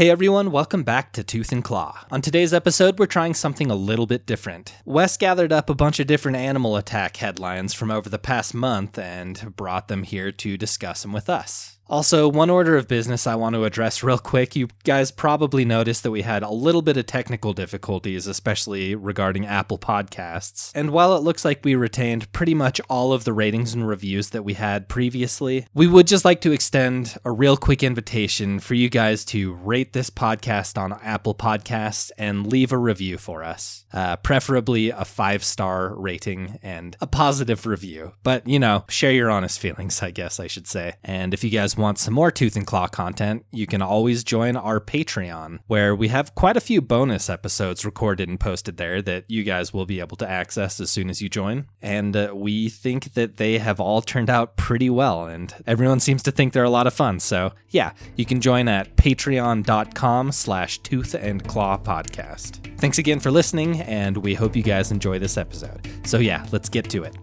Hey everyone, welcome back to Tooth and Claw. On today's episode, we're trying something a little bit different. Wes gathered up a bunch of different animal attack headlines from over the past month and brought them here to discuss them with us. Also, one order of business I want to address real quick. You guys probably noticed that we had a little bit of technical difficulties, especially regarding Apple Podcasts. And while it looks like we retained pretty much all of the ratings and reviews that we had previously, we would just like to extend a real quick invitation for you guys to rate this podcast on Apple Podcasts and leave a review for us. Uh, preferably a five star rating and a positive review. But, you know, share your honest feelings, I guess I should say. And if you guys want some more Tooth and Claw content, you can always join our Patreon, where we have quite a few bonus episodes recorded and posted there that you guys will be able to access as soon as you join. And uh, we think that they have all turned out pretty well, and everyone seems to think they're a lot of fun. So yeah, you can join at patreon.com slash tooth and claw podcast. Thanks again for listening, and we hope you guys enjoy this episode. So yeah, let's get to it.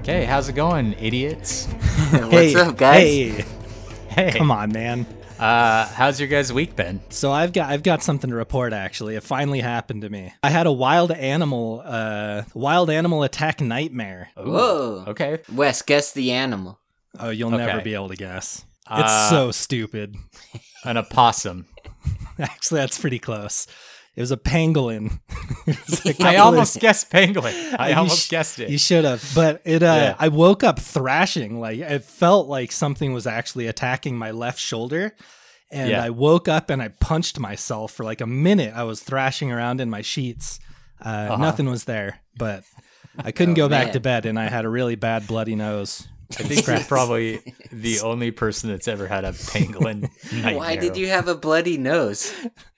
Okay, how's it going, idiots? What's up, guys? Hey, Hey, come on, man. Uh, how's your guys' week been? So I've got I've got something to report actually. It finally happened to me. I had a wild animal uh wild animal attack nightmare. Ooh, Whoa. Okay. Wes, guess the animal. Oh, you'll never be able to guess. It's Uh, so stupid. An opossum. Actually, that's pretty close. It was a pangolin. Was a I almost guessed pangolin. I You almost sh- guessed it. You should have, but it. Uh, Yeah. I woke up thrashing. Like it felt like something was actually attacking my left shoulder, and Yeah. I woke up and I punched myself for like a minute. I was thrashing around in my sheets. Uh, Uh-huh. Nothing was there, but I couldn't go back man. to bed, and I had a really bad bloody nose. I think you're probably the only person that's ever had a penguin. Why did you have a bloody nose?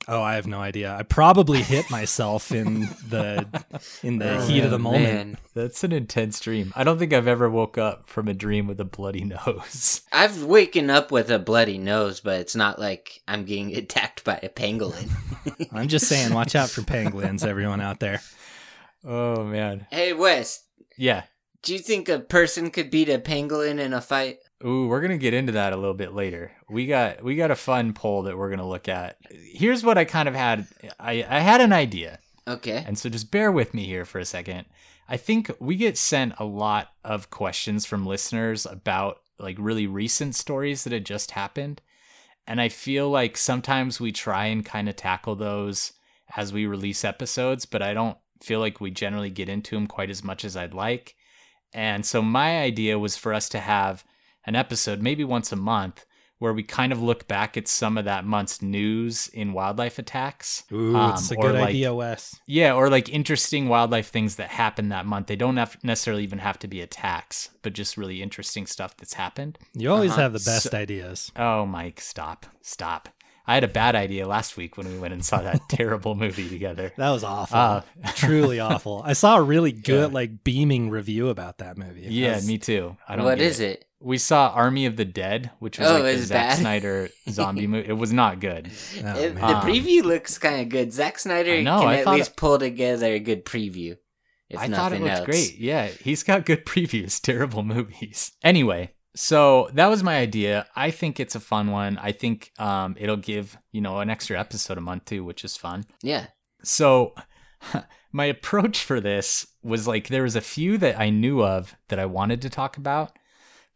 Oh, I have no idea. I probably hit myself in the in the oh, heat of the moment. Oh, Man. That's an intense dream. I don't think I've ever woke up from a dream with a bloody nose. I've waken up with a bloody nose, but it's not like I'm getting attacked by a pangolin. I'm just saying, watch out for pangolins, everyone out there. Oh man. hey, Wes, Yeah. Do you think a person could beat a pangolin in a fight? Ooh, we're gonna get into that a little bit later. We got we got a fun poll that we're gonna look at. Here's what I kind of had. I I had an idea, Okay. and so just bear with me here for a second. I think we get sent a lot of questions from listeners about like really recent stories that had just happened, and I feel like sometimes we try and kind of tackle those as we release episodes, but I don't feel like we generally get into them quite as much as I'd like. And so my idea was for us to have an episode, maybe once a month, where we kind of look back at some of that month's news in wildlife attacks. Ooh, Um, it's a good like- idea, Wes. Yeah, or like interesting wildlife things that happened that month. They don't have necessarily even have to be attacks, but just really interesting stuff that's happened. You always Uh-huh. have the best So- ideas. Oh, Mike, stop. Stop. I had a bad idea last week when we went and saw that terrible movie together. That was awful. Uh, Truly awful. I saw a really good, Yeah. like, beaming review about that movie. It Yeah, was- me too. I don't What get is it? We saw Army of the Dead, which was Oh, like the it's Zack bad? Snyder zombie movie. It was not good. Oh, It- the preview looks kind of good. Zack Snyder I know, can I at thought least pull together a good preview. If I thought it looked else. great. Yeah, he's got good previews, terrible movies. Anyway, so that was my idea. I think it's a fun one. I think um, it'll give, you know, an extra episode a month too, which is fun. Yeah. So my approach for this was like there was a few that I knew of that I wanted to talk about,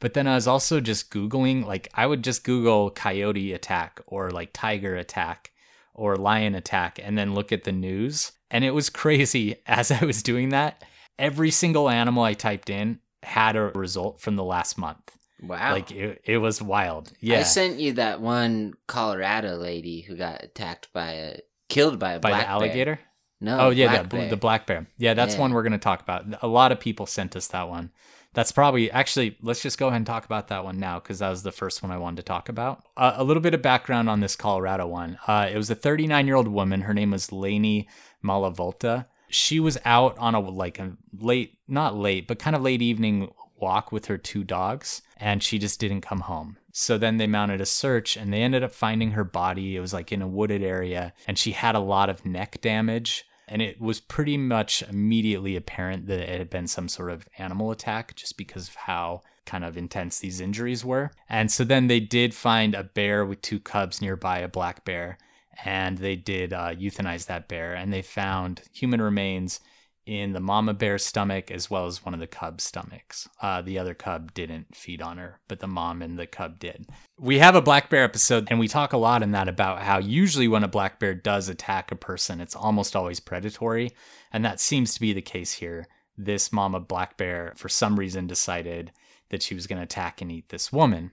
but then I was also just googling like I would just google coyote attack or like tiger attack or lion attack and then look at the news and it was crazy as I was doing that. Every single animal I typed in had a result from the last month. Wow. Like it, it was wild. Yeah. I sent you that one Colorado lady who got attacked by a killed by a by black the bear. alligator? No. oh yeah, black the, the black bear. Yeah, that's Yeah. one we're going to talk about. A lot of people sent us that one. That's probably actually. Let's just go ahead and talk about that one now because that was the first one I wanted to talk about. Uh, a little bit of background on this Colorado one. Uh, it was a 39 year old woman. Her name was Laney Malavolta. She was out on a like a late, not late, but kind of late evening walk with her two dogs, and she just didn't come home. So then they mounted a search and they ended up finding her body. It was like in a wooded area, and she had a lot of neck damage. And it was pretty much immediately apparent that it had been some sort of animal attack just because of how kind of intense these injuries were. And so then they did find a bear with two cubs nearby, a black bear. and they did uh, euthanize that bear, and they found human remains in the mama bear's stomach as well as one of the cub's stomachs. Uh, the other cub didn't feed on her, but the mom and the cub did. We have a black bear episode, and we talk a lot in that about how usually when a black bear does attack a person, it's almost always predatory, and that seems to be the case here. This mama black bear, for some reason, decided that she was going to attack and eat this woman.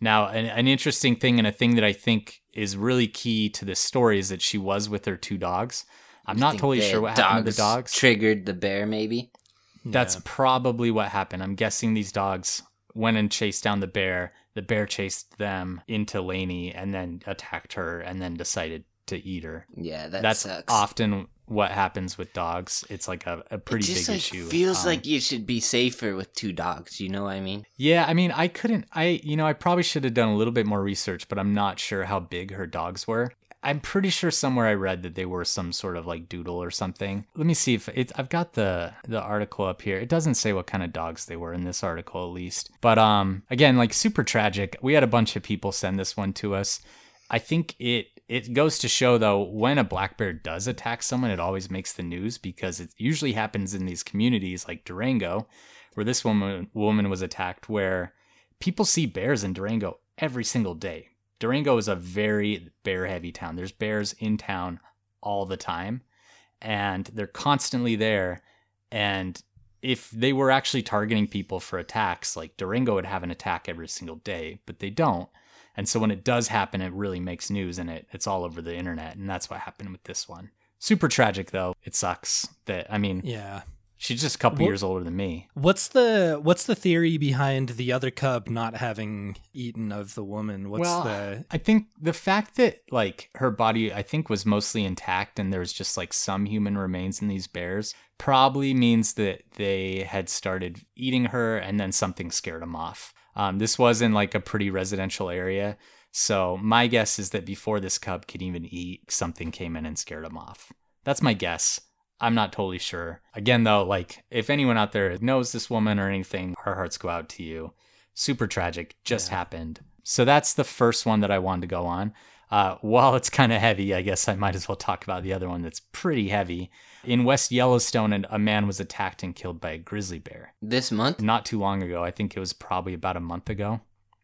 Now, an, an interesting thing and a thing that I think is really key to this story is that she was with her two dogs. I'm not totally sure what happened to the dogs. Triggered the bear, maybe. That's Yeah. probably what happened. I'm guessing these dogs went and chased down the bear. The bear chased them into Laney and then attacked her and then decided to eat her. Yeah, that That's sucks. often what happens with dogs. It's like a, a pretty it just big like issue. feels Um, like you should be safer with two dogs. You know what I mean? Yeah, I mean, I couldn't. I, you know, I probably should have done a little bit more research, but I'm not sure how big her dogs were. I'm pretty sure somewhere I read that they were some sort of like doodle or something. Let me see if it's. I've got the the article up here. It doesn't say what kind of dogs they were in this article, at least. But um, again, like super tragic. We had a bunch of people send this one to us. I think it it goes to show though when a black bear does attack someone, it always makes the news because it usually happens in these communities like Durango, where this woman woman was attacked, where people see bears in Durango every single day. Durango is a very bear heavy town. There's bears in town all the time, and they're constantly there. And if they were actually targeting people for attacks, like Durango would have an attack every single day, but they don't. And so when it does happen, it really makes news and it it's all over the internet. And that's what happened with this one. Super tragic though. It sucks that I mean Yeah. She's just a couple years older than me. What's the what's the theory behind the other cub not having eaten of the woman? What's well, the I think the fact that like her body I think was mostly intact and there's just like some human remains in these bears probably means that they had started eating her and then something scared them off. Um, this was in like a pretty residential area. So my guess is that before this cub could even eat, something came in and scared him off. That's my guess. I'm not totally sure. Again, though, like if anyone out there knows this woman or anything, our hearts go out to you. Super tragic. Just Yeah. happened. So that's the first one that I wanted to go on. Uh, while it's kind of heavy, I guess I might as well talk about the other one that's pretty heavy. In West Yellowstone, a man was attacked and killed by a grizzly bear. This month? Not too long ago. I think it was probably about a month ago.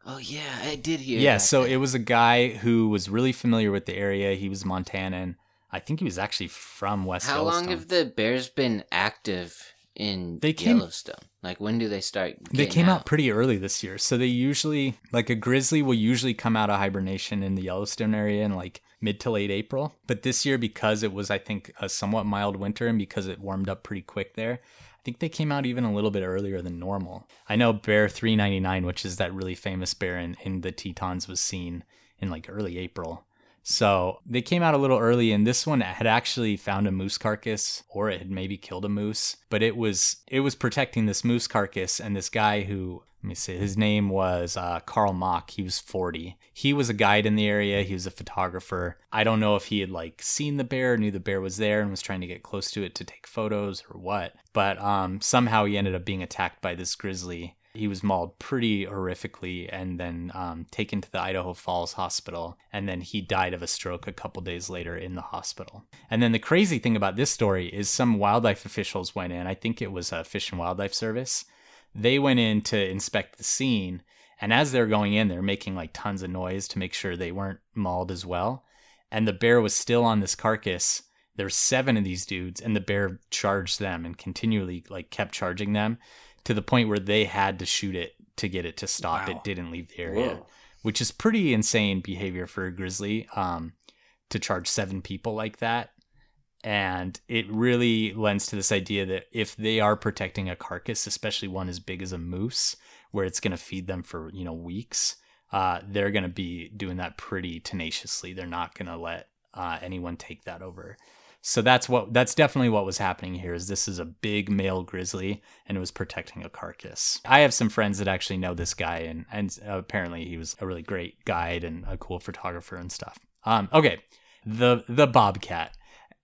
Oh yeah, I did hear. Yeah, about so it was a guy who was really familiar with the area. He was Montanan. I think he was actually from West How long have the bears been active in They came- Yellowstone? Like when do they start? They came out pretty early this year. So they usually, like a grizzly will usually come out of hibernation in the Yellowstone area in like mid to late April. But this year, because it was, I think, a somewhat mild winter and because it warmed up pretty quick there, I think they came out even a little bit earlier than normal. I know Bear 399, which is that really famous bear in, in the Tetons, was seen in like early April. So they came out a little early, and this one had actually found a moose carcass, or it had maybe killed a moose. But it was it was protecting this moose carcass, and this guy who let me see, his name was uh, Carl Mock. He was 40. He was a guide in the area. He was a photographer. I don't know if he had like seen the bear, knew the bear was there, and was trying to get close to it to take photos or what. But um, somehow he ended up being attacked by this grizzly. He was mauled pretty horrifically and then um, taken to the Idaho Falls Hospital. And then he died of a stroke a couple days later in the hospital. And then the crazy thing about this story is some wildlife officials went in. I think it was a Fish and Wildlife Service. They went in to inspect the scene. And as they're going in, they're making like tons of noise to make sure they weren't mauled as well. And the bear was still on this carcass. There's seven of these dudes, and the bear charged them and continually like kept charging them to the point where they had to shoot it to get it to stop. Wow. It didn't leave the area, Whoa. which is pretty insane behavior for a grizzly um, to charge seven people like that. And it really lends to this idea that if they are protecting a carcass, especially one as big as a moose, where it's going to feed them for you know weeks, uh, they're going to be doing that pretty tenaciously. They're not going to let uh, anyone take that over. So that's what that's definitely what was happening here. Is this is a big male grizzly and it was protecting a carcass. I have some friends that actually know this guy and and apparently he was a really great guide and a cool photographer and stuff. Um, okay, the the bobcat.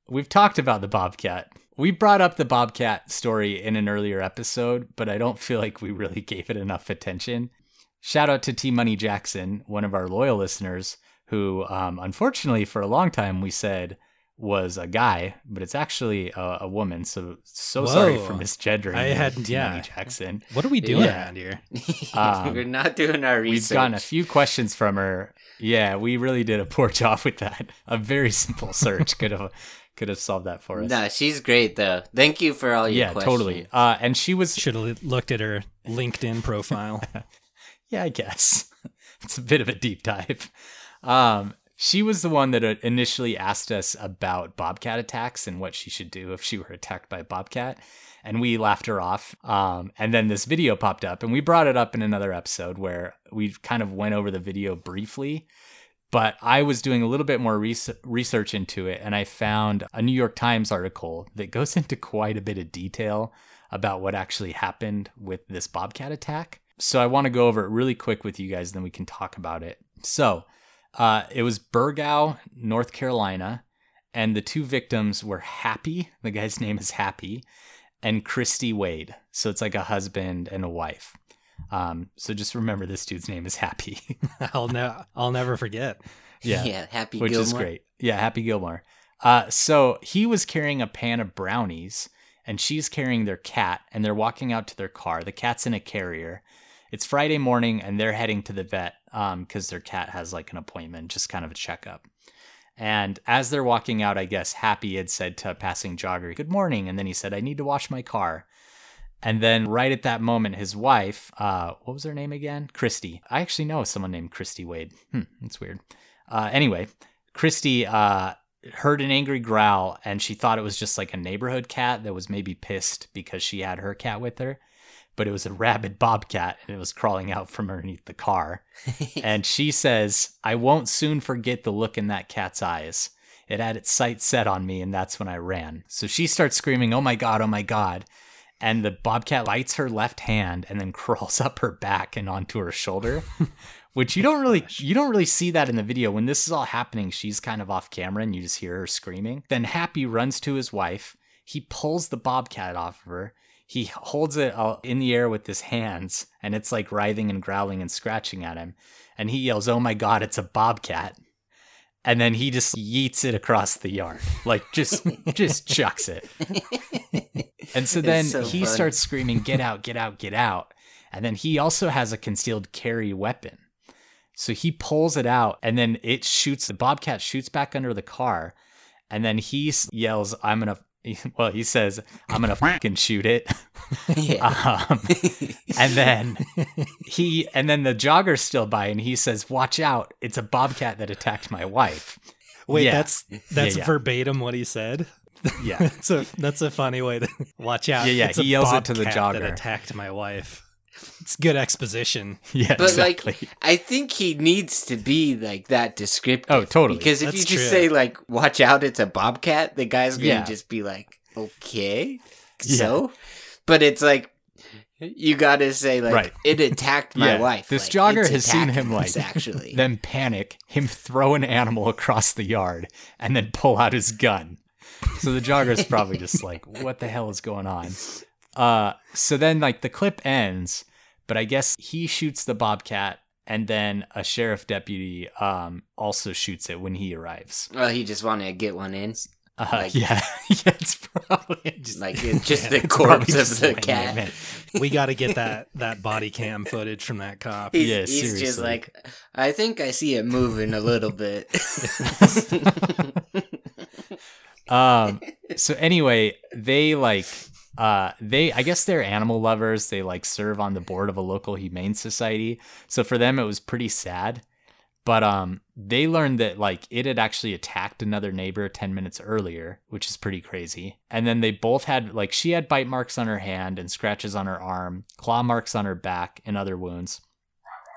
We've talked about the bobcat. We brought up the bobcat story in an earlier episode, but I don't feel like we really gave it enough attention. Shout out to T Money Jackson, one of our loyal listeners, who, um, unfortunately, for a long time we said was a guy, but it's actually a, a woman. So so sorry Whoa. for misgendering. I hadn't- yeah. Jackson. What are we doing Yeah. around here? Um, We're not doing our research. We've research. gotten a few questions from her. Yeah, we really did a poor job with that. A very simple search could have could have solved that for us. No, she's great though. Thank you for all your yeah, questions. totally. Uh, and she was Should have looked at her LinkedIn profile. Yeah, I guess. it's a bit of a deep dive. Um, she was the one that uh, initially asked us about bobcat attacks and what she should do if she were attacked by a bobcat. And we laughed her off. Um, and then this video popped up, and we brought it up in another episode where we kind of went over the video briefly. But I was doing a little bit more res- research into it, and I found a New York Times article that goes into quite a bit of detail about what actually happened with this bobcat attack. So I want to go over it really quick with you guys, then we can talk about it. So uh, it was Burgaw, North Carolina, and the two victims were Happy. The guy's name is Happy, and Christy Wade. So it's like a husband and a wife. Um, so just remember this dude's name is Happy. I'll ne- I'll never forget. yeah, yeah, happy which Gilmore. is great. Yeah, Happy Gilmore. Uh, so he was carrying a pan of brownies, and she's carrying their cat, and they're walking out to their car. The cat's in a carrier. It's Friday morning, and they're heading to the vet because their cat has like an appointment, just kind of a checkup. And as they're walking out, I guess Happy had said to a passing jogger, "Good morning," and then he said, "I need to wash my car." And then right at that moment, his wife, uh, what was her name again? Christy. I actually know someone named Christy Wade. Hmm, that's weird. Uh, anyway, Christy uh, heard an angry growl and she thought it was just like a neighborhood cat that was maybe pissed because she had her cat with her. But it was a rabid bobcat and it was crawling out from underneath the car. and she says, I won't soon forget the look in that cat's eyes. It had its sights set on me, and that's when I ran. So she starts screaming, Oh my God, oh my God. And the bobcat bites her left hand and then crawls up her back and onto her shoulder. Which you don't oh really you don't really see that in the video. When this is all happening, she's kind of off camera and you just hear her screaming. Then Happy runs to his wife. He pulls the bobcat off of her. He holds it in the air with his hands, and it's like writhing and growling and scratching at him. And he yells, "Oh my god, it's a bobcat!" And then he just yeets it across the yard, like just just chucks it. And so then so he starts screaming, "Get out! Get out! Get out!" And then he also has a concealed carry weapon. So he pulls it out, and then it shoots. The bobcat shoots back under the car, and then he yells, "I'm gonna." Well, he says, "I'm gonna fucking shoot it." yeah. Um, and then he, and then the jogger's still by, and he says, "Watch out! It's a bobcat that attacked my wife." Wait, Yeah. that's that's yeah. verbatim what he said. Yeah, that's a that's a funny way to watch out. Yeah, yeah, It's he yells it to the jogger. that attacked my wife. It's good exposition. yeah, But exactly. like, I think he needs to be like that descriptive. Oh, totally. Because if That's you just true. say like, "Watch out, it's a bobcat," the guy's gonna Yeah. just be like, "Okay, Yeah. so." But it's like you gotta say like, Right. "It attacked my Yeah. wife." This Like, jogger has seen him, like, actually. then panic, him throw an animal across the yard, and then pull out his gun. So the jogger's probably just like, what the hell is going on? Uh, so then like the clip ends, but I guess he shoots the bobcat, and then a sheriff deputy um also shoots it when he arrives. well, he just wanted to get one in, Uh, Like- yeah, yeah, it's probably just like it's just Yeah, the it's corpse of the laying cat. in it. We got to get that that body cam footage from that cop. He's, Yeah, he's just like, I think I see it moving a little bit. um so anyway they like uh they i guess they're animal lovers. They like serve on the board of a local humane society. So for them it was pretty sad. But um they learned that like it had actually attacked another neighbor 10 minutes earlier which is pretty crazy. And then they both had like she had bite marks on her hand and scratches on her arm claw marks on her back and other wounds.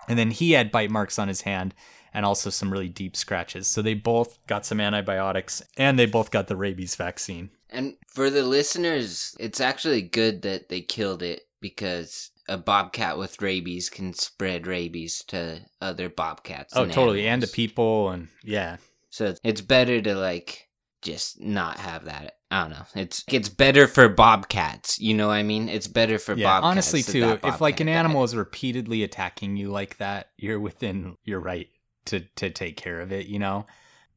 And then he had bite marks on his hand and also some really deep scratches. So they both got some antibiotics and they both got the rabies vaccine. And for the listeners, it's actually good that they killed it because a bobcat with rabies can spread rabies to other bobcats. Oh, and totally. And to people. And yeah. So it's better to like just not have that. I don't know. It's it's better for bobcats. You know what I mean? It's better for Yeah. bobcats. Honestly, too, if like an died. animal is repeatedly attacking you like that, you're within your right to to take care of it, you know.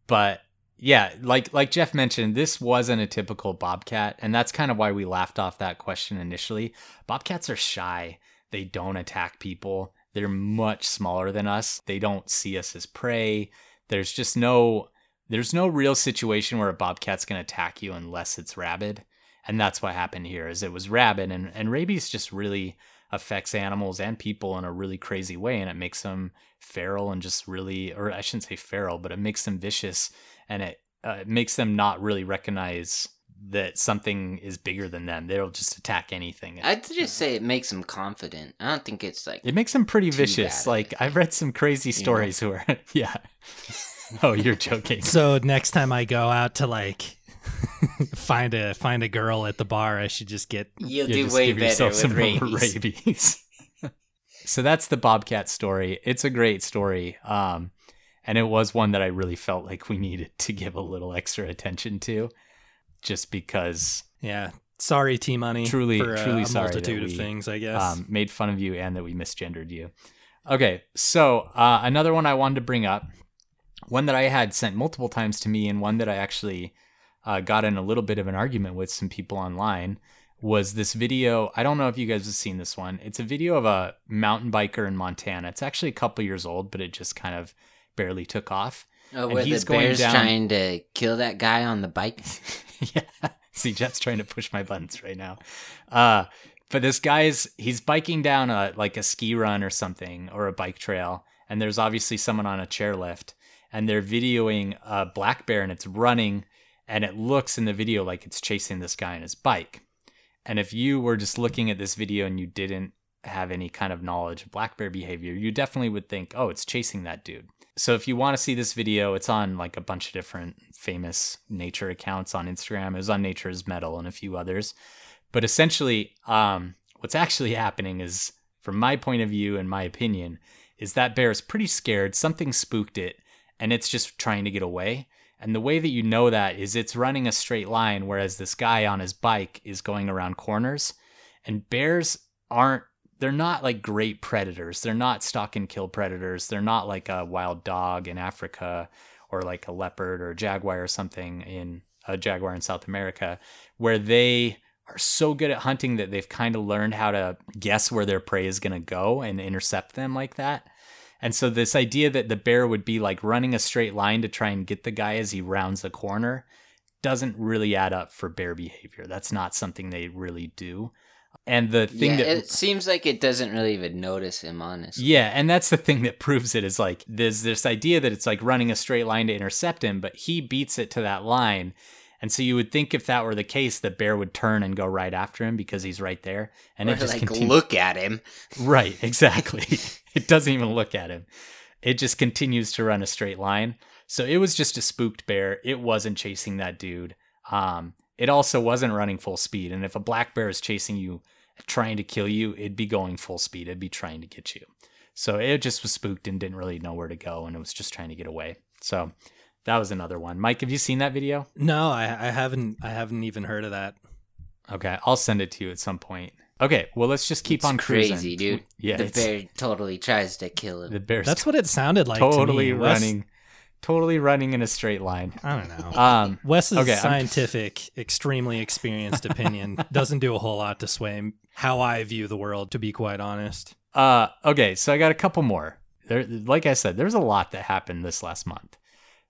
But yeah, like like Jeff mentioned, this wasn't a typical bobcat, and that's kind of why we laughed off that question initially. Bobcats are shy. They don't attack people. They're much smaller than us. They don't see us as prey. There's just no there's no real situation where a bobcat's going to attack you unless it's rabid. And that's what happened here is it was rabid and and rabies just really affects animals and people in a really crazy way and it makes them feral and just really or I shouldn't say feral, but it makes them vicious and it, uh, it makes them not really recognize that something is bigger than them. They'll just attack anything. I'd just say it makes them confident. I don't think it's like It makes them pretty vicious. Like I've read some crazy stories where yeah. oh, you're joking. So next time I go out to like find a find a girl at the bar, I should just get you'll Yeah, do just way give better yourself with some rabies. rabies. so that's the Bobcat story. It's a great story. Um, and it was one that I really felt like we needed to give a little extra attention to, just because yeah. Sorry, T Money. Truly- for uh, truly a sorry that multitude of things. I guess. um, made fun of you and that we misgendered you. Okay, so uh, another one I wanted to bring up, one that I had sent multiple times to me, and one that I actually uh, got in a little bit of an argument with some people online, was this video. I don't know if you guys have seen this one. It's a video of a mountain biker in Montana. It's actually a couple years old, but it just kind of barely took off. Oh, And where he's the going bear's down- trying to kill that guy on the bike. yeah. See, Jeff's trying to push my buttons right now. Uh, but this guy's he's biking down a like a ski run or something or a bike trail, and there's obviously someone on a chairlift, and they're videoing a black bear and it's running, and it looks in the video like it's chasing this guy on his bike. And if you were just looking at this video and you didn't have any kind of knowledge of black bear behavior, you definitely would think, oh, it's chasing that dude. So if you want to see this video, it's on like a bunch of different famous nature accounts on Instagram. It was on Nature's Metal and a few others. But essentially, um, what's actually happening is, from my point of view and my opinion, is that bear is pretty scared. Something spooked it, and it's just trying to get away. And the way that you know that is it's running a straight line, whereas this guy on his bike is going around corners. And bears aren't, they're not like great predators. They're not stalk and kill predators. They're not like a wild dog in Africa or like a leopard or a jaguar or something in a jaguar in South America, where they are so good at hunting that they've kind of learned how to guess where their prey is going to go and intercept them like that. And so this idea that the bear would be like running a straight line to try and get the guy as he rounds the corner doesn't really add up for bear behavior. That's not something they really do. And the thing yeah, that it seems like it doesn't really even notice him, honestly. yeah, and that's the thing that proves it is like there's this idea that it's like running a straight line to intercept him, but he beats it to that line. And so you would think if that were the case, the bear would turn and go right after him because he's right there. And or it just like continues. look at him. Right, exactly. it doesn't even look at him. It just continues to run a straight line. So it was just a spooked bear. It wasn't chasing that dude. Um, it also wasn't running full speed. And if a black bear is chasing you, trying to kill you, it'd be going full speed. It'd be trying to get you. So it just was spooked and didn't really know where to go, and it was just trying to get away. So that was another one. Mike, have you seen that video? no, I, I haven't. I haven't even heard of that. Okay, I'll send it to you at some point. Okay, well let's just keep It's on cruising. crazy, dude. Yeah, the bear totally tries to kill him. the bear's That's what it sounded like. totally to me. Wes- running, totally running in a straight line. I don't know. Um, Wes's okay, I'm- scientific, extremely experienced opinion doesn't do a whole lot to sway how I view the world. To be quite honest. uh, okay, so I got a couple more. There, like I said, there's a lot that happened this last month.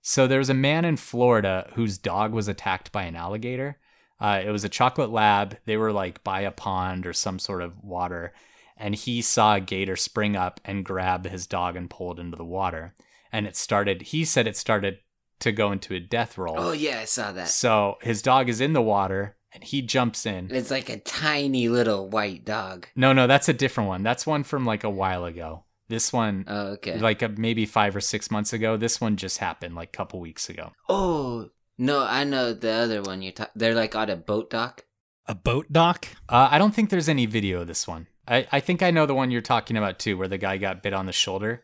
So there was a man in Florida whose dog was attacked by an alligator. Uh, it was a chocolate lab. They were like by a pond or some sort of water, and he saw a gator spring up and grab his dog and pull it into the water. And it started. He said it started to go into a death roll. Oh yeah, I saw that. So his dog is in the water and he jumps in. It's like a tiny little white dog. No, no, that's a different one. That's one from like a while ago. This one, Oh, okay. like a, maybe five or six months ago. This one just happened like a couple weeks ago. oh no, I know the other one you're talking. They're like on a boat dock. A boat dock? Uh, I don't think there's any video of this one. I, I think I know the one you're talking about too, where the guy got bit on the shoulder.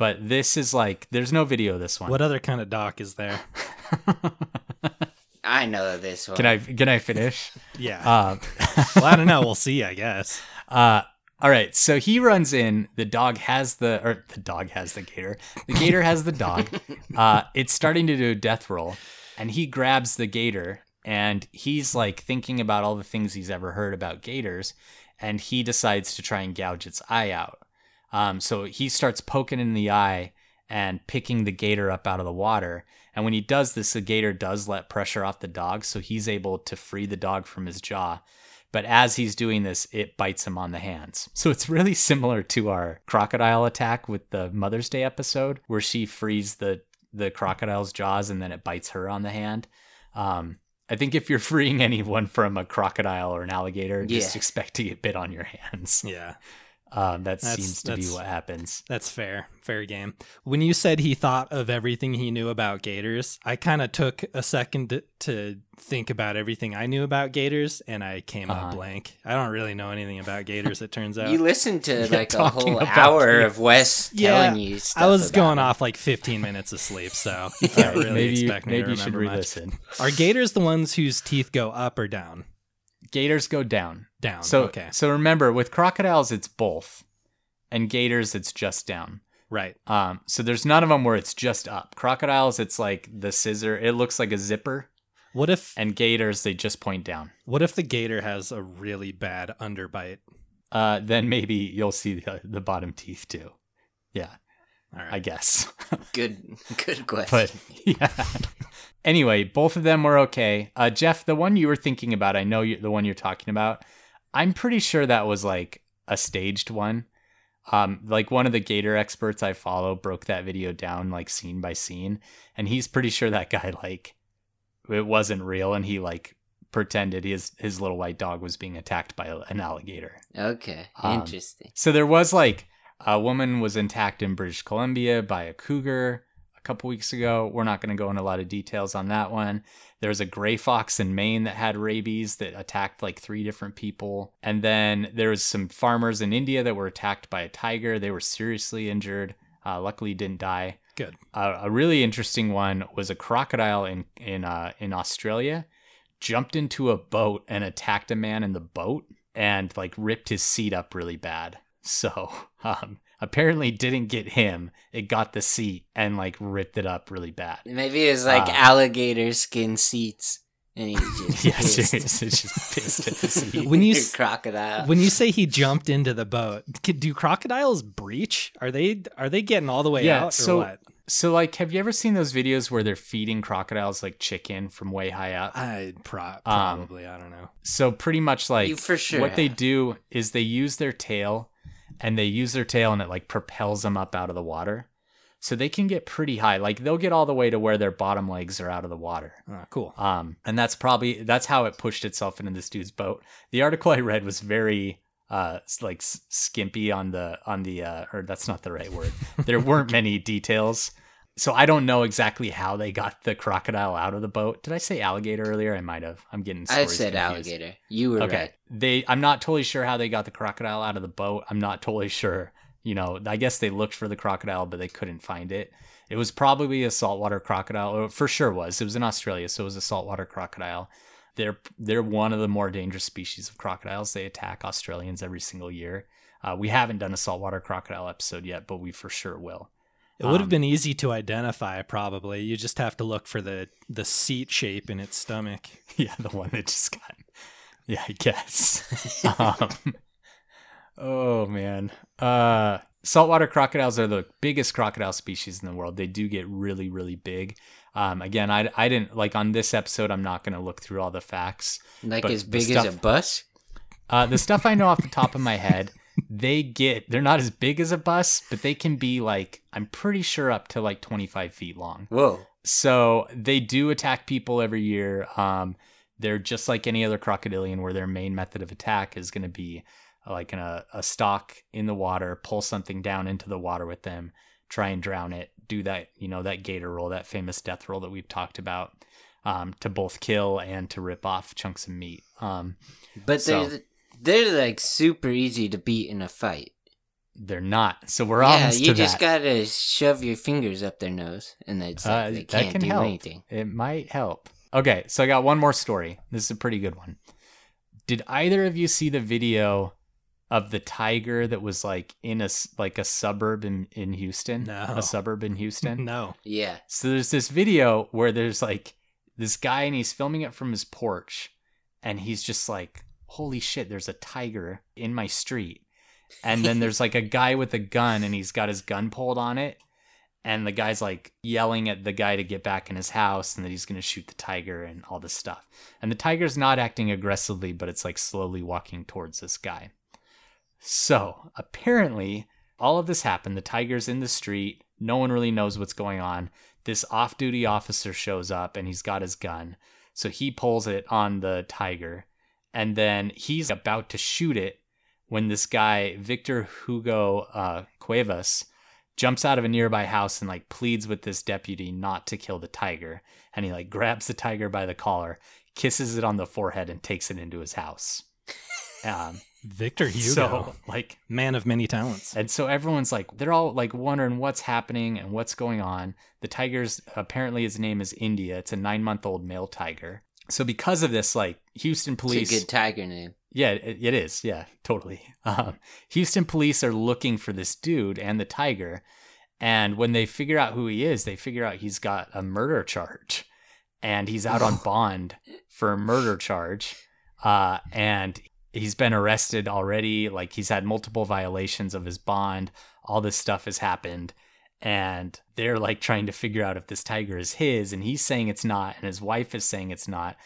But this is like, there's no video of this one. What other kind of doc is there? I know this one. can I can I finish? Yeah. Um, well, I don't know. We'll see. I guess. Uh, All right, so he runs in. The dog has the, or the dog has the gator. The gator has the dog. Uh, it's starting to do a death roll, and he grabs the gator, and he's like thinking about all the things he's ever heard about gators, and he decides to try and gouge its eye out. Um, so he starts poking in the eye and picking the gator up out of the water. And when he does this, the gator does let pressure off the dog, so he's able to free the dog from his jaw. But as he's doing this, it bites him on the hands. So it's really similar to our crocodile attack with the Mother's Day episode, where she frees the the crocodile's jaws and then it bites her on the hand. Um, I think if you're freeing anyone from a crocodile or an alligator, just expect to get bit on your hands. Yeah. Um, that That's- seems to be what happens. That's fair. Fair game. When you said he thought of everything he knew about gators, I kind of took a second to, to think about everything I knew about gators and I came Uh-huh. up blank. I don't really know anything about gators, it turns out. You listened to Yeah, like a whole hour it. of Wes Yeah, telling you stuff I was about going it. off like 15 minutes of sleep, so you can't really maybe you, expect me maybe to you should much. re-listen. Are gators the ones whose teeth go up or down? Gators go down. Down. So okay. so remember, with crocodiles, it's both, and gators, it's just down. Right. Um, so there's none of them where it's just up. Crocodiles, it's like the scissor. It looks like a zipper, What if and gators, they just point down. what if the gator has a really bad underbite? Uh, then maybe you'll see the, the bottom teeth too. Yeah, All I guess. Good, good question. but yeah. Anyway, both of them were okay. Uh, Jeff, the one you were thinking about, I know you, the one you're talking about. I'm pretty sure that was like a staged one. Um, like one of the gator experts I follow broke that video down like scene by scene, and he's pretty sure that guy like it wasn't real, and he like pretended his his little white dog was being attacked by an alligator. okay, Um, interesting. So there was like a woman was attacked in British Columbia by a cougar a couple weeks ago. We're not going to go into a lot of details on that one. There was a gray fox in Maine that had rabies that attacked like three different people. And then there was some farmers in India that were attacked by a tiger. They were seriously injured. Uh, luckily didn't die. Good. Uh, a really interesting one was a crocodile in in uh, in Australia jumped into a boat and attacked a man in the boat and like ripped his seat up really bad. So um, apparently didn't get him. It got the seat and like ripped it up really bad. Maybe it was like uh, alligator skin seats, and he just Yeah, pissed. serious. Just pissed at the seat. When you s- crocodile. When you say he jumped into the boat, c- do crocodiles breach? Are they are they getting all the way Yeah, out or so- what? So like, have you ever seen those videos where they're feeding crocodiles like chicken from way high up? I pro- Um, probably I don't know. So pretty much like You for sure what they do is they use their tail and they use their tail and it like propels them up out of the water. So they can get pretty high. Like they'll get all the way to where their bottom legs are out of the water. Oh, cool. Um, and that's probably that's how it pushed itself into this dude's boat. The article I read was very uh like skimpy on the on the uh or that's not the right word. There weren't many details. So I don't know exactly how they got the crocodile out of the boat. Did I say alligator earlier? I might have. I'm getting I said confused. alligator. You were Okay. right. They I'm not totally sure how they got the crocodile out of the boat. I'm not totally sure. You know, I guess they looked for the crocodile but they couldn't find it. It was probably a saltwater crocodile, or for sure was. It was in Australia, so it was a saltwater crocodile. They're they're one of the more dangerous species of crocodiles. They attack Australians every single year. Uh, we haven't done a saltwater crocodile episode yet, but we for sure will. It would have Um, been easy to identify probably. You just have to look for the the seat shape in its stomach. Yeah, the one that just got. Yeah, I guess. um, oh man, uh, saltwater crocodiles are the biggest crocodile species in the world. They do get really, really big. Um, again, I, I didn't like on this episode. I'm not going to look through all the facts. Like as big stuff- as a bus. Uh, the stuff I know off the top of my head, they get they're not as big as a bus, but they can be like I'm pretty sure up to like 25 feet long. Whoa. So they do attack people every year. Um, they're just like any other crocodilian, where their main method of attack is going to be uh, like in a, a stock in the water, pull something down into the water with them, try and drown it, do that, you know, that gator roll, that famous death roll that we've talked about, um, to both kill and to rip off chunks of meat. Um, But So- they're they're like super easy to beat in a fight. they're not. So we're yeah, almost you to just that. gotta shove your fingers up their nose, and it's like Uh, they that can't can do help. anything. It might help. Okay, so I got one more story. This is a pretty good one. Did either of you see the video of the tiger that was like in a s- like a suburb in in Houston? No. A suburb in Houston? No. Yeah. So there's this video where there's like this guy and he's filming it from his porch and he's just like, "Holy shit, there's a tiger in my street." And then there's like a guy with a gun and he's got his gun pulled on it and the guy's like yelling at the guy to get back in his house and that he's going to shoot the tiger and all this stuff. And the tiger's not acting aggressively, but it's like slowly walking towards this guy. So, apparently, all of this happened. The tiger's in the street. No one really knows what's going on. This off duty officer shows up and he's got his gun. So he pulls it on the tiger. And then he's about to shoot it when this guy, Victor Hugo uh, Cuevas, jumps out of a nearby house and like pleads with this deputy not to kill the tiger. And he like grabs the tiger by the collar, kisses it on the forehead, and takes it into his house. Um, Victor Hugo, so like man of many talents. and so everyone's like, they're all like wondering what's happening and what's going on. The tiger's apparently his name is India. It's a nine month old male tiger. So because of this, like Houston police, It's a good tiger name. yeah, it, it is. Yeah, totally. Um, Houston police are looking for this dude and the tiger. And when they figure out who he is, they figure out he's got a murder charge and he's out on bond for a murder charge. Uh, and he's been arrested already. Like he's had multiple violations of his bond. All this stuff has happened. And they're like trying to figure out if this tiger is his. And he's saying it's not. And his wife is saying it's not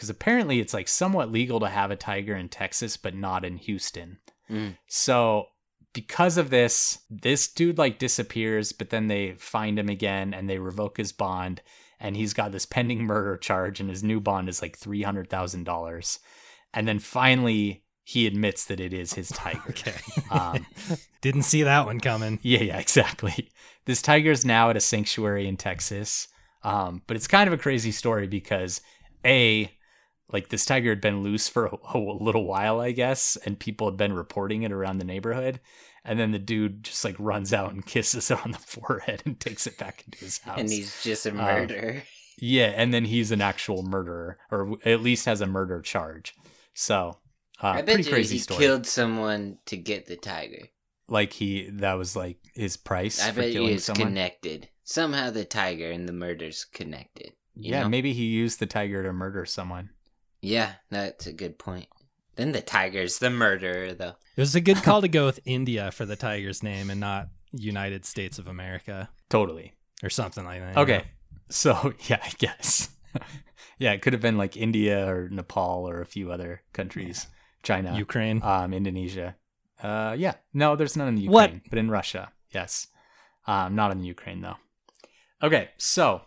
because apparently it's like somewhat legal to have a tiger in Texas, but not in Houston. Mm. So because of this, this dude like disappears, but then they find him again and they revoke his bond, and he's got this pending murder charge, and his new bond is like three hundred thousand dollars. And then finally he admits that it is his tiger. Okay. Um, Didn't see that one coming. yeah, yeah, exactly. This tiger is now at a sanctuary in Texas. Um, but it's kind of a crazy story because a like this tiger had been loose for a, a little while, I guess, and people had been reporting it around the neighborhood. And then the dude just like runs out and kisses it on the forehead and takes it back into his house. And he's just a Um, murderer. yeah, and then he's an actual murderer, or at least has a murder charge. So, uh, I bet pretty you crazy he story. killed someone to get the tiger. like he, that was like his price I for bet you killing it's someone. connected. Somehow the tiger and the murder's connected. you yeah, know? maybe he used the tiger to murder someone. Yeah, that's a good point. Then the tiger's the murderer, though. It was a good call to go with India for the tiger's name and not United States of America Totally. or something like that. Okay. So, yeah, I guess. yeah, it could have been like India or Nepal or a few other countries. China, Ukraine. um, Indonesia. Uh, yeah. No, there's none in the Ukraine, What? but in Russia, yes. Um, not in the Ukraine though. Okay, so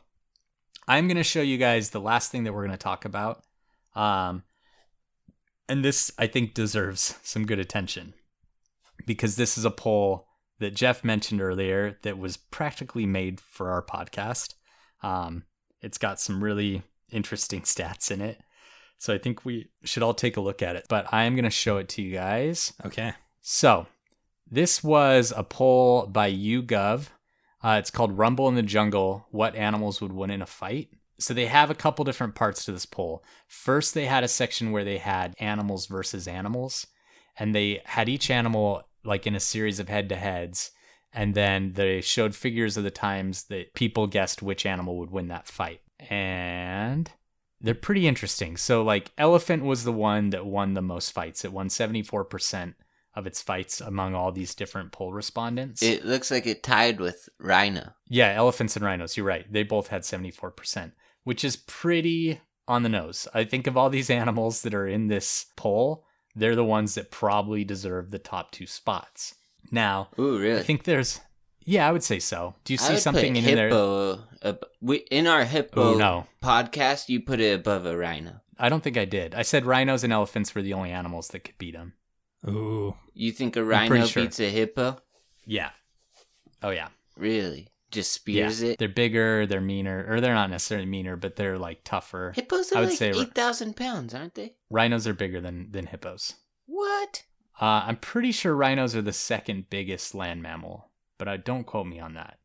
I'm gonna show you guys the last thing that we're gonna talk about. Um, and this I think deserves some good attention because this is a poll that Jeff mentioned earlier that was practically made for our podcast. Um, it's got some really interesting stats in it. So I think we should all take a look at it. But I am going to show it to you guys. Okay. So this was a poll by YouGov. Uh, it's called Rumble in the Jungle What Animals Would Win in a Fight. So they have a couple different parts to this poll. First, they had a section where they had animals versus animals, and they had each animal like in a series of head to heads. And then they showed figures of the times that people guessed which animal would win that fight. And they're pretty interesting. So, like, elephant was the one that won the most fights. It won 74% of its fights among all these different poll respondents. It looks like it tied with rhino. Yeah, elephants and rhinos. You're right. They both had 74%, which is pretty on the nose. I think of all these animals that are in this poll, they're the ones that probably deserve the top two spots. Now, Ooh, really? I think there's, yeah, I would say so. Do you I see would something put in there? hippo, ab- we, in our hippo Ooh, no. podcast, you put it above a rhino. I don't think I did. I said rhinos and elephants were the only animals that could beat them. Ooh. You think a pretty rhino sure. beats a hippo? Yeah. Oh, yeah. Really? Just Yeah. spears it? They're bigger, they're meaner, or they're not necessarily meaner, but they're like tougher. Hippos I are would like say- 8,000 pounds, aren't they? Rhinos are bigger than, than hippos. What? Uh, I'm pretty sure rhinos are the second biggest land mammal, but I don't quote me on that.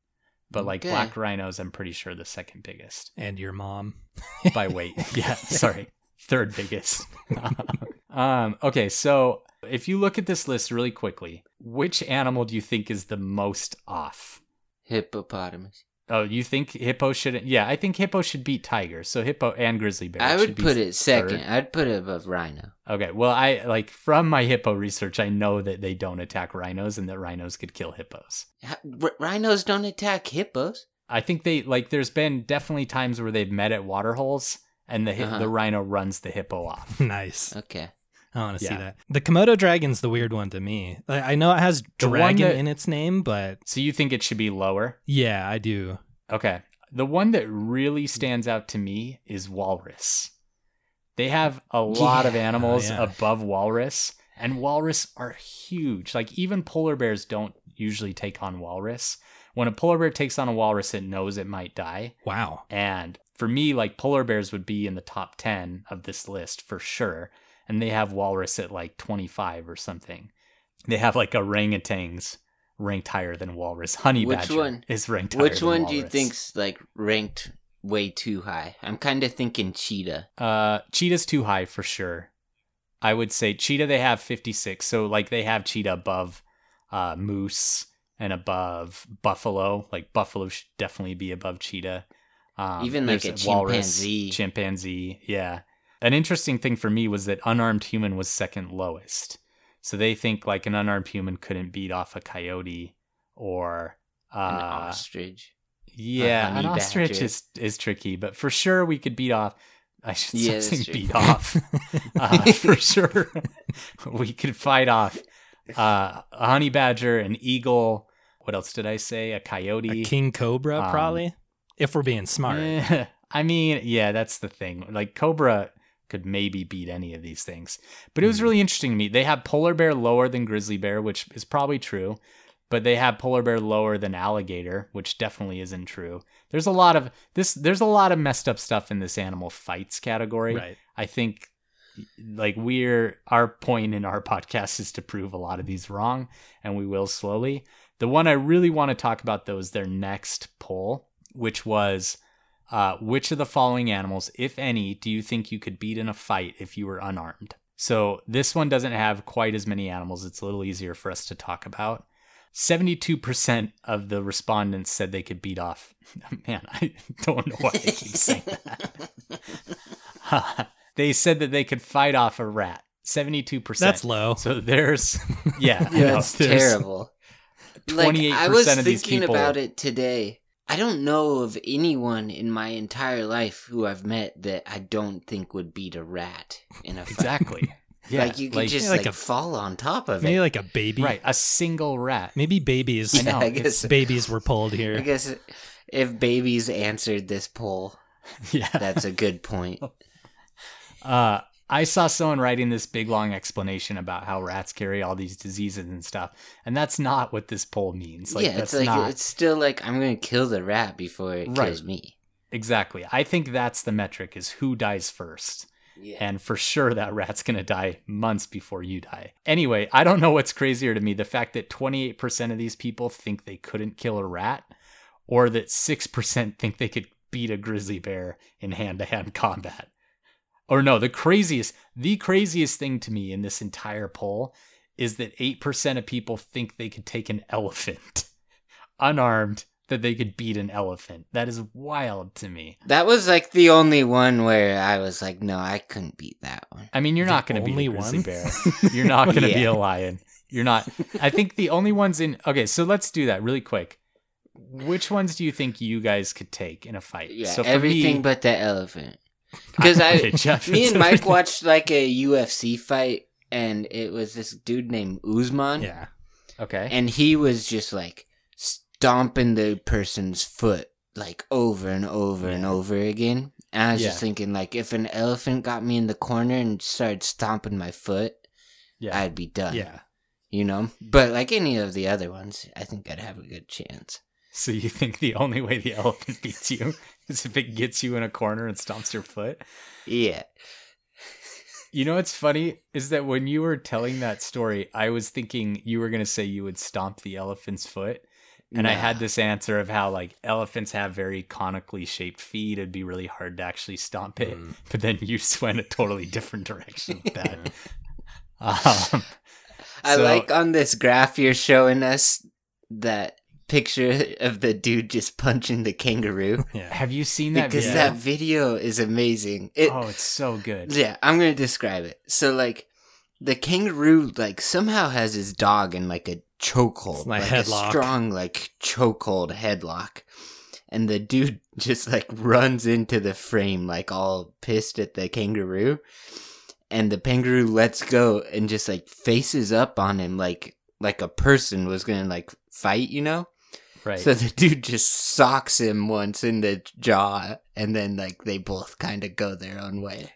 But like Okay. black rhinos, I'm pretty sure the second biggest And your mom. by weight. yeah, sorry, third biggest. um, okay, so If you look at this list really quickly, which animal do you think is the most off? Hippopotamus. Oh, you think hippo shouldn't? Yeah, I think hippo should beat tiger. So hippo and grizzly bear. I would be put it second. third. I'd put it above rhino. Okay, well, I like from my hippo research, I know that they don't attack rhinos and that rhinos could kill hippos. R- Rhinos don't attack hippos. I think they like. There's been definitely times where they've met at water holes, and the hi- Uh-huh. the rhino runs the hippo off. nice. Okay. I want to see that. The Komodo dragon's the weird one to me. I I know it has The dragon that- in its name, but So you think it should be lower? yeah, I do. Okay. The one that really stands out to me is walrus. They have a lot of animals Oh, yeah. above walrus, and walrus are huge. Like even polar bears don't usually take on walrus. When a polar bear takes on a walrus, it knows it might die. Wow. And for me, like polar bears would be in the top 10 of this list for sure. And they have walrus at like 25 or something. They have like orangutans ranked higher than walrus. Honey Which badger one- is ranked higher Which than one do you think's like ranked way too high? I'm kind of thinking cheetah. Uh, cheetah's too high for sure. I would say cheetah they have 56. So like they have cheetah above uh, moose and above buffalo. Like buffalo should definitely be above cheetah. Um, Even, like, a walrus, chimpanzee. Chimpanzee, yeah. An interesting thing for me was that unarmed human was second lowest. So they think like an unarmed human couldn't beat off a coyote or An uh, ostrich. yeah, honey an ostrich badger. is is tricky, but for sure we could beat off. I should Yeah, stop saying true. beat off. uh, for sure, we could fight off uh, a honey badger, an eagle. What else did I say? A coyote. A king cobra, Um, probably. If we're being smart. Eh, I mean, yeah, that's the thing. Like Cobra could maybe beat any of these things. But it was Hmm. really interesting to me. They have polar bear lower than grizzly bear, which is probably true. But they have polar bear lower than alligator, which definitely isn't true. There's a lot of this there's a lot of messed up stuff in this animal fights category. Right. I think like we're our point in our podcast is to prove a lot of these wrong, and we will slowly. The one I really want to talk about though is their next poll, which was uh, which of the following animals, if any, do you think you could beat in a fight if you were unarmed? So this one doesn't have quite as many animals. It's a little easier for us to talk about. 72% of the respondents said they could beat off. Man, I don't know why I keep saying that. they said that they could fight off a rat. 72%. That's low. So there's, yeah, I Yeah, know, it's there's- terrible. Like, 28% I was of thinking about it today. I don't know of anyone in my entire life who I've met that I don't think would beat a rat in a fight. Exactly. Yeah, like you could just Yeah, like like, a- fall on top of Maybe it. Maybe like a baby. right. A single rat. Maybe babies. I know, I guess. Babies were pulled here. I guess if babies answered this poll, Yeah. that's a good point. Uh, I saw someone writing this big long explanation about how rats carry all these diseases and stuff, and that's not what this poll means. Like, yeah, it's like not it's still like I'm gonna kill the rat before it Right. kills me. exactly. I think that's the metric: is who dies first. Yeah. And for sure, that rat's gonna die months before you die. Anyway, I don't know what's crazier to me: the fact that 28% of these people think they couldn't kill a rat, or that 6% think they could beat a grizzly bear in hand-to-hand combat. Or no, the craziest, the craziest thing to me in this entire poll is that 8% of people think they could take an elephant unarmed, that they could beat an elephant. That is wild to me. That was like the only one where I was like, no, I couldn't beat that one. I mean, you're The not going to be a grizzly one? bear. You're not going to be a lion. You're not. I think the only ones in. Okay, so let's do that really quick. Which ones do you think you guys could take in a fight? Yeah, so for everything me, but the elephant. Because I, Okay, me and Mike watched like a UFC fight, and it was this dude named Usman, Yeah. Okay. and he was just like stomping the person's foot like over and over and over again. And I was just thinking, like, if an elephant got me in the corner and started stomping my foot, Yeah. I'd be done. Yeah. You know? But like any of the other ones, I think I'd have a good chance. So you think the only way the elephant beats you is if it gets you in a corner and stomps your foot? Yeah. You know what's funny is that when you were telling that story, I was thinking you were going to say you would stomp the elephant's foot. And I had this answer of how like elephants have very conically shaped feet. It'd be really hard to actually stomp it. Mm. But then you just went a totally different direction with that. um, I So- like on this graph you're showing us that picture of the dude just punching the kangaroo Yeah. Have you seen that because video? that video is amazing. It, oh, it's so good. Yeah, I'm gonna describe it. So like, the kangaroo like somehow has his dog in like a chokehold, like like headlock. a strong like chokehold headlock, and the dude just like runs into the frame like all pissed at the kangaroo, and the kangaroo lets go and just like faces up on him like like a person was gonna like fight, you know. Right. So the dude just socks him once in the jaw, and then like they both kind of go their own way.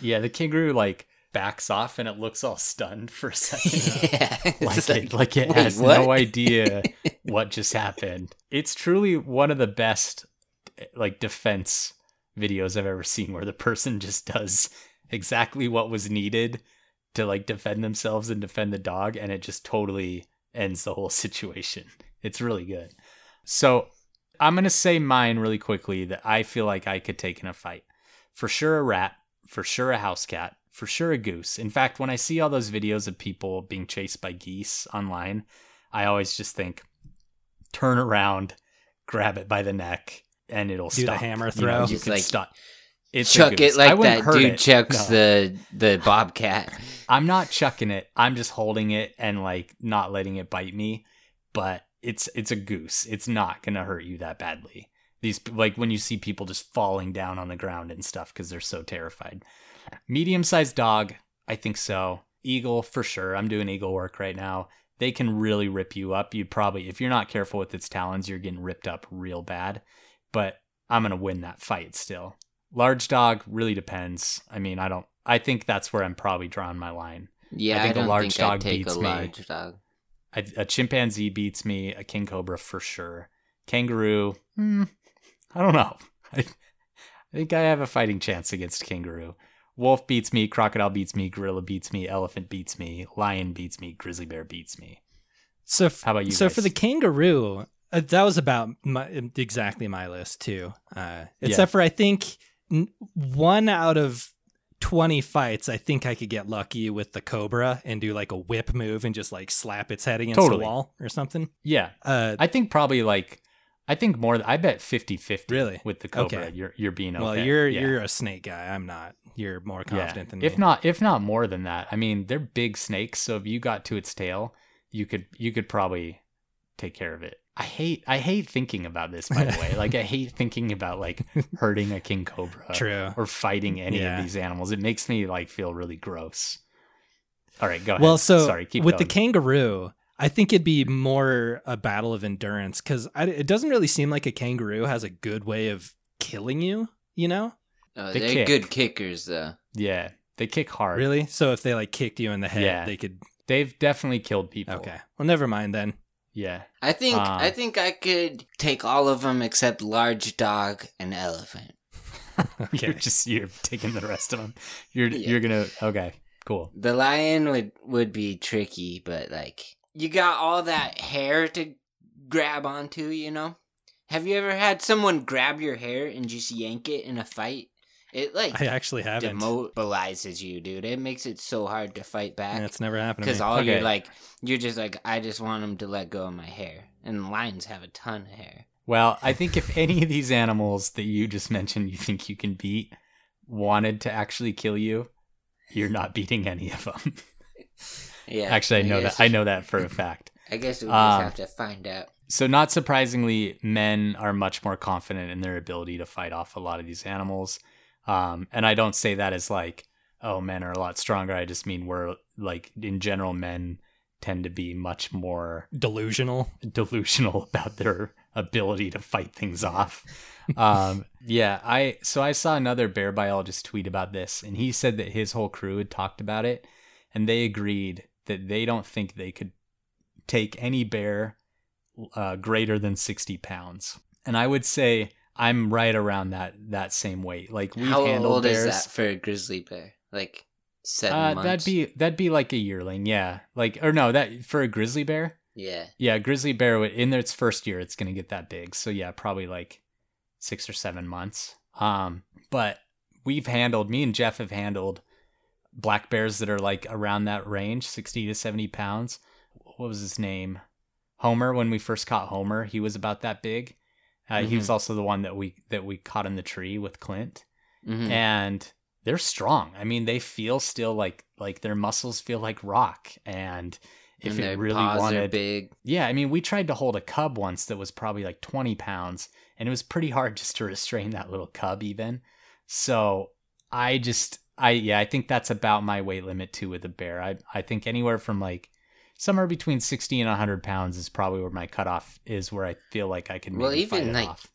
yeah, the kangaroo like backs off and it looks all stunned for a second. yeah, like, it's it, like it wait, has what? no idea what just happened. It's truly one of the best like defense videos I've ever seen where the person just does exactly what was needed to like defend themselves and defend the dog and it just totally ends the whole situation. It's really good. So, I'm going to say mine really quickly that I feel like I could take in a fight. For sure a rat, for sure a house cat, for sure a goose. In fact, when I see all those videos of people being chased by geese online, I always just think turn around, grab it by the neck, and it'll Do the stop. hammer You, throw. know, you can like stop. It's Chuck it like that dude it. chucks No. the the bobcat. I'm not chucking it. I'm just holding it and like not letting it bite me. But it's it's a goose. It's not gonna hurt you that badly. These like when you see people just falling down on the ground and stuff because they're so terrified. Medium sized dog, I think so. Eagle for sure. I'm doing eagle work right now. They can really rip you up. You'd probably, if you're not careful with its talons, you're getting ripped up real bad. But I'm gonna win that fight still. Large dog really depends. I mean, I don't. I think that's where I'm probably drawing my line. Yeah, I I, think a large think dog take beats a me. dog. A, a chimpanzee beats me. A king cobra for sure. Kangaroo, hmm, I don't know. I, I think I have a fighting chance against kangaroo. Wolf beats me. Crocodile beats me. Gorilla beats me. Elephant beats me. Lion beats me. Grizzly bear beats me. So f- How about you So guys? for the kangaroo, uh, that was about my, exactly my list too. Uh, except for I think n- one out of twenty fights, I think I could get lucky with the cobra and do like a whip move and just like slap its head against Totally. the wall or something. Yeah, Uh, I think probably like, I think more. I bet 50-50 Really? with the cobra. Okay. You're you're being okay. well, you're Yeah. you're a snake guy. I'm not. You're more confident than me. If not, if not more than that. I mean, they're big snakes, so if you got to its tail, you could you could probably take care of it. I hate I hate thinking about this by the way. Like I hate thinking about like hurting a king cobra True. or fighting any Yeah. of these animals. It makes me like feel really gross. All right, go ahead. Well, so sorry, keep with going. the kangaroo, I think it'd be more a battle of endurance because it doesn't really seem like a kangaroo has a good way of killing you. You know, Oh, They they are kick. good kickers though. yeah, they kick hard. really. So if they like kicked you in the head, Yeah. they could. They've definitely killed people. Okay, well, never mind then. Yeah. I think Uh. I think I could take all of them except large dog and elephant. You're just you're taking the rest of them. You're Yeah. you're gonna okay, cool. The lion would would be tricky, but like you got all that hair to grab onto, you know. Have you ever had someone grab your hair and just yank it in a fight? It like I actually haven't. demobilizes you, dude. It makes it so hard to fight back. That's never happened Because all Okay. you're like, you're just like, I just want them to let go of my hair. And lions have a ton of hair. Well, I think if any of these animals that you just mentioned you think you can beat wanted to actually kill you, you're not beating any of them. Yeah. actually, I know guess- that. I know that for a fact. I guess we Um, just have to find out. So, not surprisingly, men are much more confident in their ability to fight off a lot of these animals. Um, and I don't say that as like, oh, men are a lot stronger. I just mean we're like, in general, men tend to be much more Delusional. delusional about their ability to fight things off. um, yeah, I so I saw another bear biologist tweet about this, and he said that his whole crew had talked about it, and they agreed that they don't think they could take any bear uh, greater than sixty pounds. And I would say I'm right around that that same weight. Like we've How handled old bears. is that for a grizzly bear? Like seven uh, months? that'd be that'd be like a yearling, yeah. Like or no, that for a grizzly bear. Yeah. Yeah, grizzly bear in its first year, it's gonna get that big. So yeah, probably like six or seven months. Um, but we've handled me and Jeff have handled black bears that are like around that range, 60 to 70 pounds. What was his name? Homer. When we first caught Homer, he was about that big. Uh, He was also the one that we that we caught in the tree with Clint, Mhm. and they're strong. I mean, they feel still like like their muscles feel like rock, and if And it really wanted, big. yeah, I mean, we tried to hold a cub once that was probably like 20 pounds, and it was pretty hard just to restrain that little cub, even. So I just, I, yeah, I think that's about my weight limit too with a bear. I, I think anywhere from like somewhere between 60 and 100 pounds is probably where my cutoff is, where I feel like I can Well, even, like, off.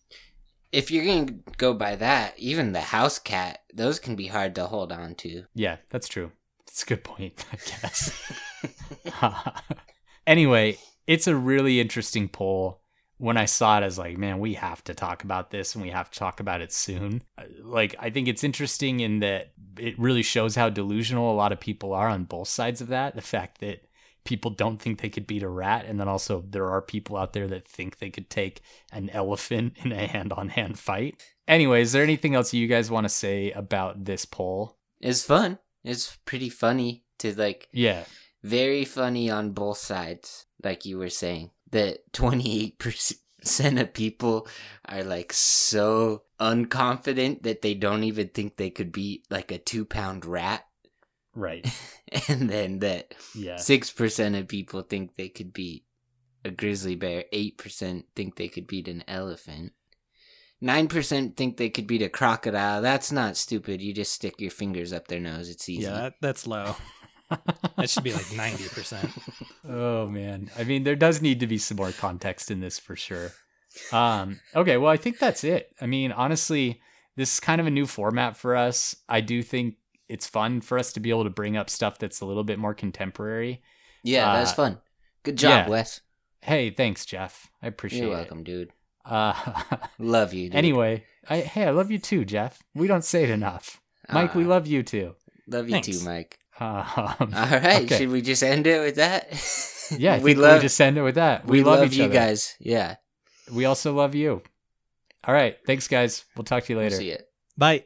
If you're gonna go by that, even the house cat, those can be hard to hold on to. Yeah, that's true. That's a good point, I guess. anyway, it's a really interesting poll. When I saw it, I was like, man, we have to talk about this and we have to talk about it soon. Uh, Like, I think it's interesting in that it really shows how delusional a lot of people are on both sides of that. The fact that people don't think they could beat a rat, and then also there are people out there that think they could take an elephant in a hand on hand fight. Anyway, is there anything else you guys want to say about this poll? It's fun. It's pretty funny to like Yeah. very funny on both sides, like you were saying. That twenty eight percent of people are like so unconfident that they don't even think they could beat like a two pound rat, Right. and then that Yeah. six percent of people think they could beat a grizzly bear, eight percent think they could beat an elephant. Nine percent think they could beat a crocodile. That's not stupid. You just stick your fingers up their nose. It's easy. Yeah, that, that's low. That should be like 90%. oh man. I mean, there does need to be some more context in this for sure. Um, okay, well, I think that's it. I mean, honestly, this is kind of a new format for us. I do think it's fun for us to be able to bring up stuff that's a little bit more contemporary. Yeah, that's Uh, fun. Good job, yeah. Wes. Hey, thanks, Jeff. I appreciate it. You're it. welcome, dude. Uh, Love you. Dude. anyway, I hey, I love you too, Jeff. We don't say it enough. Mike, we Ah, love you too. love you Thanks. too, Mike. Um, All right, okay. should we just end it with that? Yeah, we love we just end it with that. we, We, love, love each you other. guys. Yeah, We also love you. All right. Thanks, guys. We'll talk to you we'll later. see it. Bye. Bye.